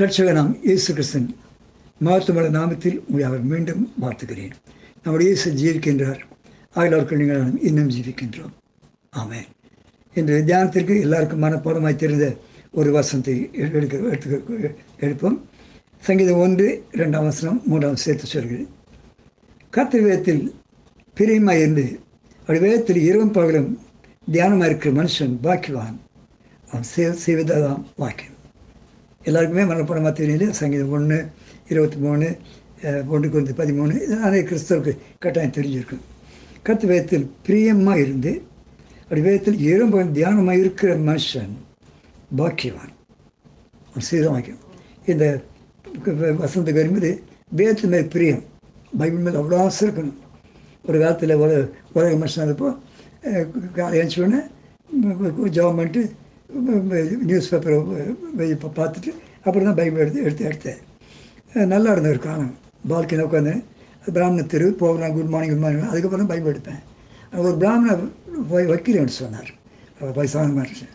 ரட்சகனாம் இயேசு கிறிஸ்தன் மகத்துவமான நாமத்தில் உங்களை அவர் மீண்டும் வாழ்த்துகிறேன். நம்முடைய இயேசு ஜீவிக்கின்றார். ஆகியோருக்கு நீங்கள் இன்னும் ஜீவிக்கின்றோம். ஆமே இன்று தியானத்திற்கு எல்லாருக்கும் மனப்பாடமாய் தெரிந்த ஒரு வசனத்தை எடுக்க எடுத்து எடுப்போம். சங்கீதம் ஒன்று ரெண்டாம் வசனம் மூன்றாம் சேர்த்து சொல்கிறேன் கர்த்தர் வேதத்தில் பிரியமாக இருந்து அப்படி வேதத்தில் இரவும் பகலும் தியானமாக இருக்கிற மனுஷன் பாக்கிவான் அவன் செய் வாக்கியம் எல்லாருக்குமே மனப்படமாக தெரியல சங்கீதம் ஒன்று இருபத்தி மூணு ஒன்றுக்கு வந்து பதிமூணு இது நிறைய கிறிஸ்தவருக்கு கட்டாயம் தெரிஞ்சிருக்கும் கத்து வேதத்தில் பிரியமாக இருந்து அப்படி வேதத்தில் ஏறும் தியானமாக இருக்கிற மனுஷன் பாக்கியவான். அவன் செய்த இந்த வசந்த வரும்போது வேதத்து மேல் பிரியம். பைபிள் மேல் அவ்வளோ ஆசை இருக்கணும். ஒரு காலத்தில் ஒரு உலக மனுஷன் இருப்போம் காலை எழுந்தோடனே ஜாபம் பண்ணிட்டு நியூஸ் பேப்பரை பார்த்துட்டு அப்புறம் தான் பைபிள் எடுத்து எடுத்து எடுத்தேன். நல்லா இருந்த ஒரு காலம். பால்கனி உட்காந்து பிராமண தெரு போகலாம் குட் மார்னிங் குட் மார்னிங் அதுக்கப்புறம் தான் பைபிள் எடுப்பேன். ஒரு பிராமண போய் வக்கீல் சொன்னார். அவர் வயசான மனுஷன்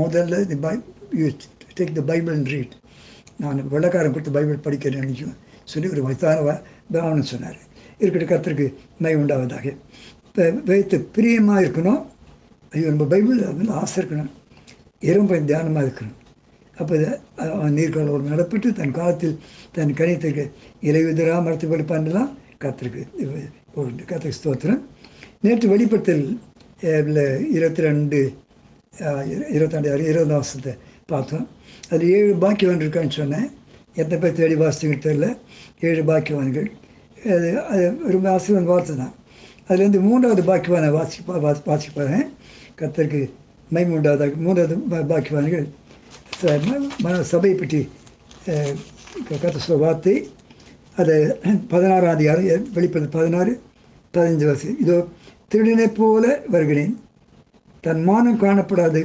முதல்ல the by you take the Bible and read நான் வெள்ளக்காரன் கொடுத்து பைபிள் படிக்கிறேன் நினைக்கும் சொல்லி ஒரு வயசான பிராமணன் சொன்னார். இருக்கிற கத்திற்கு மை உண்டாவதாக. இப்போ வைத்து பிரியமாக இருக்கணும். ஐயோ நம்ம பைபிள் வந்து ஆசை இருக்கணும். இரவு தியானமாக இருக்கணும். அப்போ அவன் நீர்கால நடப்பட்டு தன் காலத்தில் தன் கணித்திற்கு இலையுதிரா மரத்து படிப்பான்லாம் கத்திருக்கு கத்திரிக்கு ஸ்தோத்திரம். நேற்று வெளிப்படுத்தல் இருபத்தி ரெண்டு இருபத்தாண்டு இருபது வருஷத்தை பார்த்தோம். அது ஏழு பாக்கியவான் இருக்கான்னு சொன்னேன். எத்தனை பேர் தேடி வாசிச்சுக்கிட்டு தெரியல. ஏழு பாக்கியவான்கள். அது அது ரொம்ப ஆசீர்வாத வார்த்தை தான். அதுலேருந்து மூன்றாவது பாக்கியவானை வாசி வாசி வாசிப்பாங்க கத்தருக்கு மை மூன்றாவது மூன்றாவது பாக்கியவான்கள் மன சபை பற்றி கற்று சொல்ல வார்த்தை அதை பதினாறாம் அதிகாரம் வெளிப்பது பதினாறு பதினஞ்சு வருஷம் இதோ திருடனை போல வருகிறேன் தன் மானம் காணப்படாது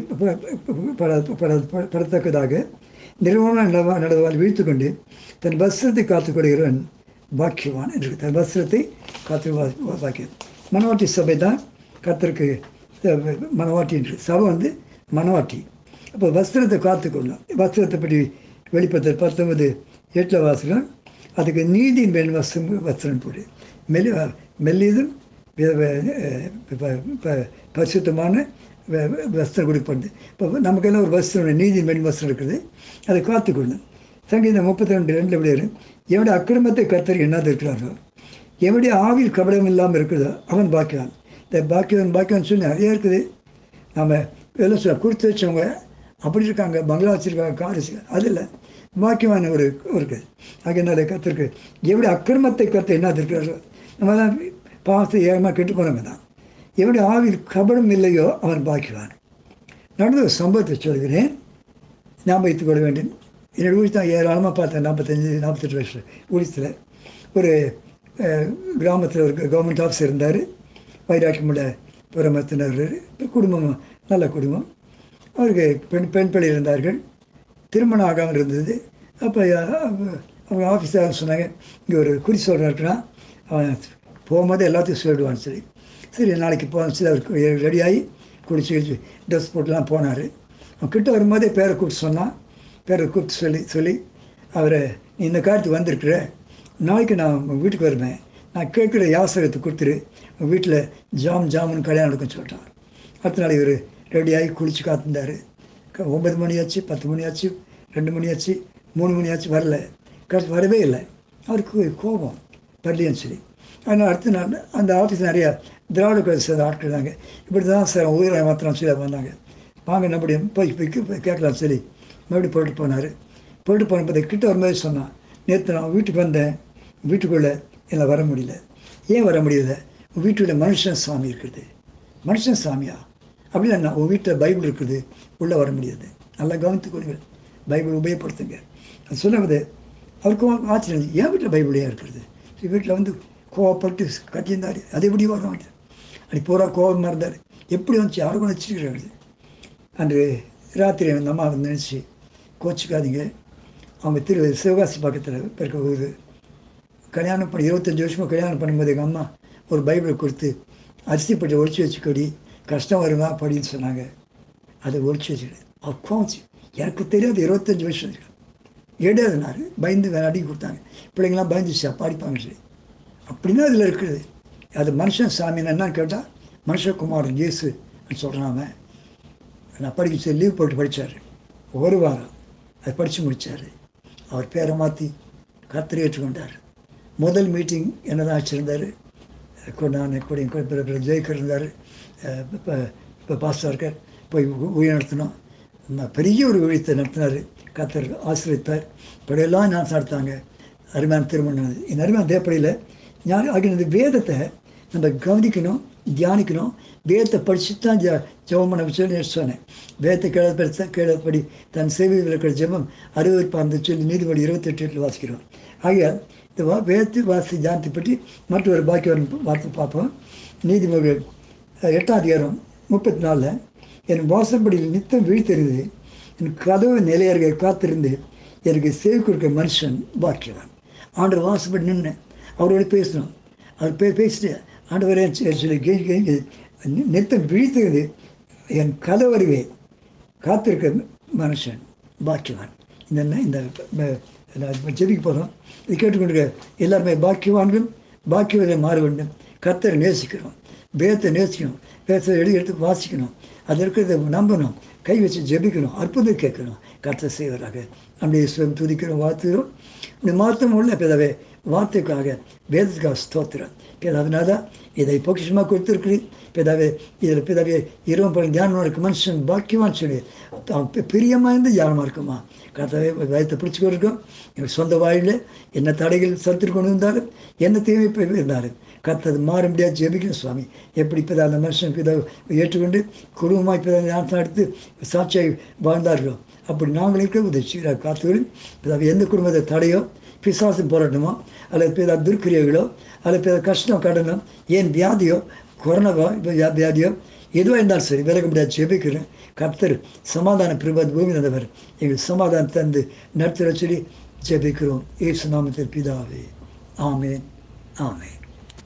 படாது- படாது- படத்தக்கதாக நிறுவனம் நடவா நடவால் வீழ்த்து கொண்டு தன் வஸ்திரத்தை காத்துக்கொள்கிறவன் பாக்கியவான் என்று தன் வஸ்திரத்தை காத்து வா- பாக்கியம் மனவாட்டி சபை தான் கத்திற்கு அஹ், மனவாட்டி என்று. வந்து மனவாட்டி. அப்போ வஸ்திரத்தை காத்துக்கொள்ளணும். வஸ்திரத்தை பற்றி வெளிப்படுத்த பத்தொன்பது எட்டில் வாசகம். அதுக்கு நீதியின் மேல் வஸ்திரம் வஸ்திரம் போடு. மெல்லி மெல்லியதும் பரிசுத்தமான வ- வஸ்திரம் கொடுக்கப்படுது. இப்போ நமக்கெல்லாம் ஒரு வஸ்திரம் நீதியின் மேல் வஸ்திரம் இருக்குது. அதை காத்துக்கொள்ளணும். சங்கீதம் முப்பத்தி ரெண்டு ரெண்டு விளையாடு எவனுடைய அக்கிரமத்தை கத்தர் எண்ணாது இருக்கிறாரோ எவனுடைய ஆவில் கபடம் இல்லாமல் இருக்கிறதோ அவன் பாக்கியான் இந்த பாக்கியம்னு பாக்கியவன் சொல்லி நிறைய இருக்குது. நம்ம எல்லாம் சொல்ல கொடுத்து வச்சவங்க அப்படி இருக்காங்க பங்களா வச்சுருக்காங்க கார் வச்சுருக்காங்க. அது இல்லை. பாக்கியமான ஒரு இருக்குது ஆகையினால கற்றுருக்கு எப்படி அக்கிரமத்தை கற்று என்ன இருக்கிறாரோ நம்ம தான் பாவத்தை ஏகமாக கெட்டு போனவங்க தான் எப்படி ஆவில் கபடம் இல்லையோ அவன் பாக்கியவான். நடந்த ஒரு சம்பவத்தை சொல்கிறேன். ஞாபகம் வைத்துக் கொள்ள வேண்டும். என்னோட ஊழி தான் ஏராளமாக பார்த்தேன் நாற்பத்தஞ்சு நாற்பத்தெட்டு வருஷம் ஊழியத்தில் ஒரு கிராமத்தில் ஒரு கவர்மெண்ட் ஆஃபீஸர் இருந்தார். வைராக்கியமுள்ள இப்போ குடும்பம்? நல்ல குடும்பம். அவருக்கு பெண் பெண் பிள்ளை இருந்தார்கள். திருமணம் ஆகாமல் இருந்தது. அப்போ அவங்க ஆஃபீஸர் சொன்னாங்க இங்கே ஒரு குறி சொல்கிறா இருக்கிறான் அவன் போகும்போது எல்லாத்தையும் சொல்லிடுவான்னு சொல்லி சரி நாளைக்கு போகணும் சொல்லி அவர் ரெடியாகி குடிச்சு ட்ரெஸ் போட்டுலாம் போனார். அவன் கிட்ட வரும்போதே பேரை கூப்பிட்டு சொன்னான். பேரை கூப்பிட்டு சொல்லி சொல்லி அவரை நீ இந்த காலத்துக்கு வந்திருக்கிற. நாளைக்கு நான் உங்கள் வீட்டுக்கு வருவேன். நான் கேட்குற யாசகத்தை கொடுத்துரு. உங்கள் வீட்டில் ஜாம் ஜாமுன்னு கல்யாணம் நடக்கும்னு சொல்லிட்டான். அடுத்த நாள் இவர் ரெடியாகி குளிச்சு காத்திருந்தார் ஒம்பது மணி ஆச்சு பத்து மணி ஆச்சு ரெண்டு மணி ஆச்சு மூணு மணி ஆச்சு வரல. கடைசி வரவே இல்லை. அவருக்கு கோபம் வரலையேன்னு சொல்லி ஆனால் அடுத்த நாள் அந்த ஆஃபீஸ் நிறையா திராவிட கழகத்தை சேர்ந்த ஆட்கள் இருந்தாங்க. இப்படி தான் சார் உயிரை மாத்திரம் சொல்லி வந்தாங்க. வாங்க நம்முடைய போய் போய் போய் கேட்கலாம் சொல்லி மறுபடியும் போயிட்டு போனார். போயிட்டு போனப்போ கிட்ட வரும்போது சொன்னான். நேற்று நான் வீட்டுக்கு வந்தேன். வீட்டுக்குள்ளே என்னால் வர முடியல. ஏன் வர முடியல? உன் வீட்டில் மனுஷன் சாமி இருக்குது. மனுஷன் சாமியா? அப்படி நான் உன் வீட்டில் பைபிள் இருக்குது. உள்ளே வர முடியாது. நல்லா கவனித்துக் கொள்ளுங்கள். பைபிள் உபயோகப்படுத்துங்க. அது சொல்லுவது அவருக்கு ஆச்சரியம். என் வீட்டில் பைபிளையாக இருக்கிறது வீட்டில் வந்து கோவப்பட்டு கட்டியிருந்தார் அது எப்படி வர மாட்டேன் அப்படி பூரா கோபமாக இருந்தார். எப்படி வந்துச்சு யாருக்கும் வச்சுருக்கிறாரு? அன்று ராத்திரி அந்த அம்மா வந்து நினச்சி கோச்சிக்காதீங்க. அவங்க திரு சிவகாசி பக்கத்தில் இருக்க ஒரு கல்யாணம் பண்ணி இருபத்தஞ்சி வருஷமாக கல்யாணம் பண்ணும்போது எங்கள் அம்மா ஒரு பைபிளை கொடுத்து அரிசி பட்டி ஒழிச்சு வச்சுக்கொடி கஷ்டம் வருமா அப்படின்னு சொன்னாங்க. அதை ஒழிச்சு வச்சுக்கிடு அப்போ எனக்கு தெரியாது இருபத்தஞ்சி வருஷம் இருக்கு. எடுனார் பயந்து வேற அடி கொடுத்தாங்க. பிள்ளைங்களாம் பயந்துச்சா பாடிப்பாங்க சரி அப்படின்னா அதில் இருக்குது. அது மனுஷன் சாமி என்னன்னு கேட்டால் மனுஷகுமாரன் இயேசு சொல்கிறான் அவன். நான் படிக்க சொல்லி லீவ் போட்டு படித்தார் ஒரு வாரம் அதை படித்து முடித்தார் அவர் பேரை மாற்றி கத்திரி ஏற்றுக்கொண்டார். முதல் மீட்டிங் என்ன தான் வச்சுருந்தார் நான் கூட ஜெயிக்கர் இருந்தார். இப்போ இப்போ பாஸ்டர் இருக்கார். போய் ஊழியம் நடத்தினோம். நான் பெரிய ஒரு விழித்தை நடத்தினார். கத்தர் ஆசிரியத்தார் இப்படியெல்லாம் நான் நடத்தாங்க அருமையான திருமணம். என் அருமையான தேப்படையில் ஞான ஆகிய இந்த வேதத்தை நம்ம கவனிக்கணும் தியானிக்கணும். வேதத்தை படித்து தான் ஜெபம் பண்ண சொல்லி சொன்னேன். வேதத்தை கேளப்படுத்த கேளப்படி தன் சேவை இருக்கிற ஜெபம் அறுபது பார்ந்து சொல்லி நீதிபதி இருபத்தெட்டு வாசிக்கிறோம். ஆகிய இந்த வா வேத்து வாசி தியானத்தை பற்றி மற்றொரு பாக்கியம் வார்த்தை பார்ப்போம். நீதிமொழிகள் எட்டாம் அதிகாரம் முப்பத்தி நாலில் என் வாசப்படியில் நித்தம் வீழ்த்தெறிந்து என் கதவு நிலையருகே காத்திருந்து எனக்கு சேவை கொடுக்க மனுஷன் பாக்கியவன் ஆண்டவர் வாசப்படி நின்று அவரோட பேசணும் அவர் பே பேசிட்டு ஆண்டவரே சொல்லி கேட்க நித்தம் விழித்தது என் கதவருவே காத்திருக்க மனுஷன் பாக்கியவான் இந்த இந்த ஜெபிக்க போகிறோம் இது கேட்டுக்கொண்டு எல்லாருமே பாக்கியவான்கள் பாக்கியவர்களை மாற வேண்டும். கத்தரை நேசிக்கிறோம். பேத்தை நேசிக்கணும். பேத்தை எழுதி எடுத்து வாசிக்கணும். அது இருக்கிறத நம்பணும். கை வச்சு ஜெபிக்கணும். அற்புதம் கேட்கணும். கர்த்தர் செய்வராக. நம்முடைய துதிக்கிறோம் வாழ்த்துகிறோம். இப்படி மாற்றம் உள்ள பிதாவே வார்த்தைக்காக வேதத்துக்காக ஸ்தோத்திரம் பிதாவினால இதை பொக்கிஷமாக கொடுத்துருக்கிறேன் பிதாவே இதில் பிதாவே இரவு பல தியானமாக இருக்கு மனுஷன் பாக்கியமான்னு சொல்லி பிரியமாக இருந்து தியானமாக இருக்குமா கர்த்தாவே வயத்தை பிடிச்சிக்கொண்டிருக்கோம் எங்கள் சொந்த வாயில் என்ன தடைகள் சத்துரு கொண்டு இருந்தாலும் என்ன தீமை இருந்தாலும் கத்தது மாற முடியாது ஜெபிக்கணும் சுவாமி எப்படி இப்போ அந்த மனுஷன் பிதா ஏற்றுக்கொண்டு குடும்பமாக இப்போ ஞானத்தை எடுத்து சாட்சியாக வாழ்ந்தார்களோ அப்படி நாங்களும் இருக்க உதவி காத்துகளும் பிதாவை எந்த குடும்பத்தை தடையோ பிசாசு போராட்டமோ அல்லது பிதா துர்க்கிரியர்களோ அல்லது பேர் கஷ்டம் கடனோ ஏன் வியாதியோ கொரோனாவோ இப்போ வியாதியோ எதுவாக இருந்தாலும் சரி விலக முடியாது. ஜெபிக்கிறேன். கர்த்தர் சமாதான பிரபாத் பூமி தந்தவர். எங்கள் சமாதானம் தந்து நடத்துகிற சொல்லி ஜெபிக்கிறோம். ஏசு நாமத்தில் பிதாவே. ஆமேன். ஆமேன்.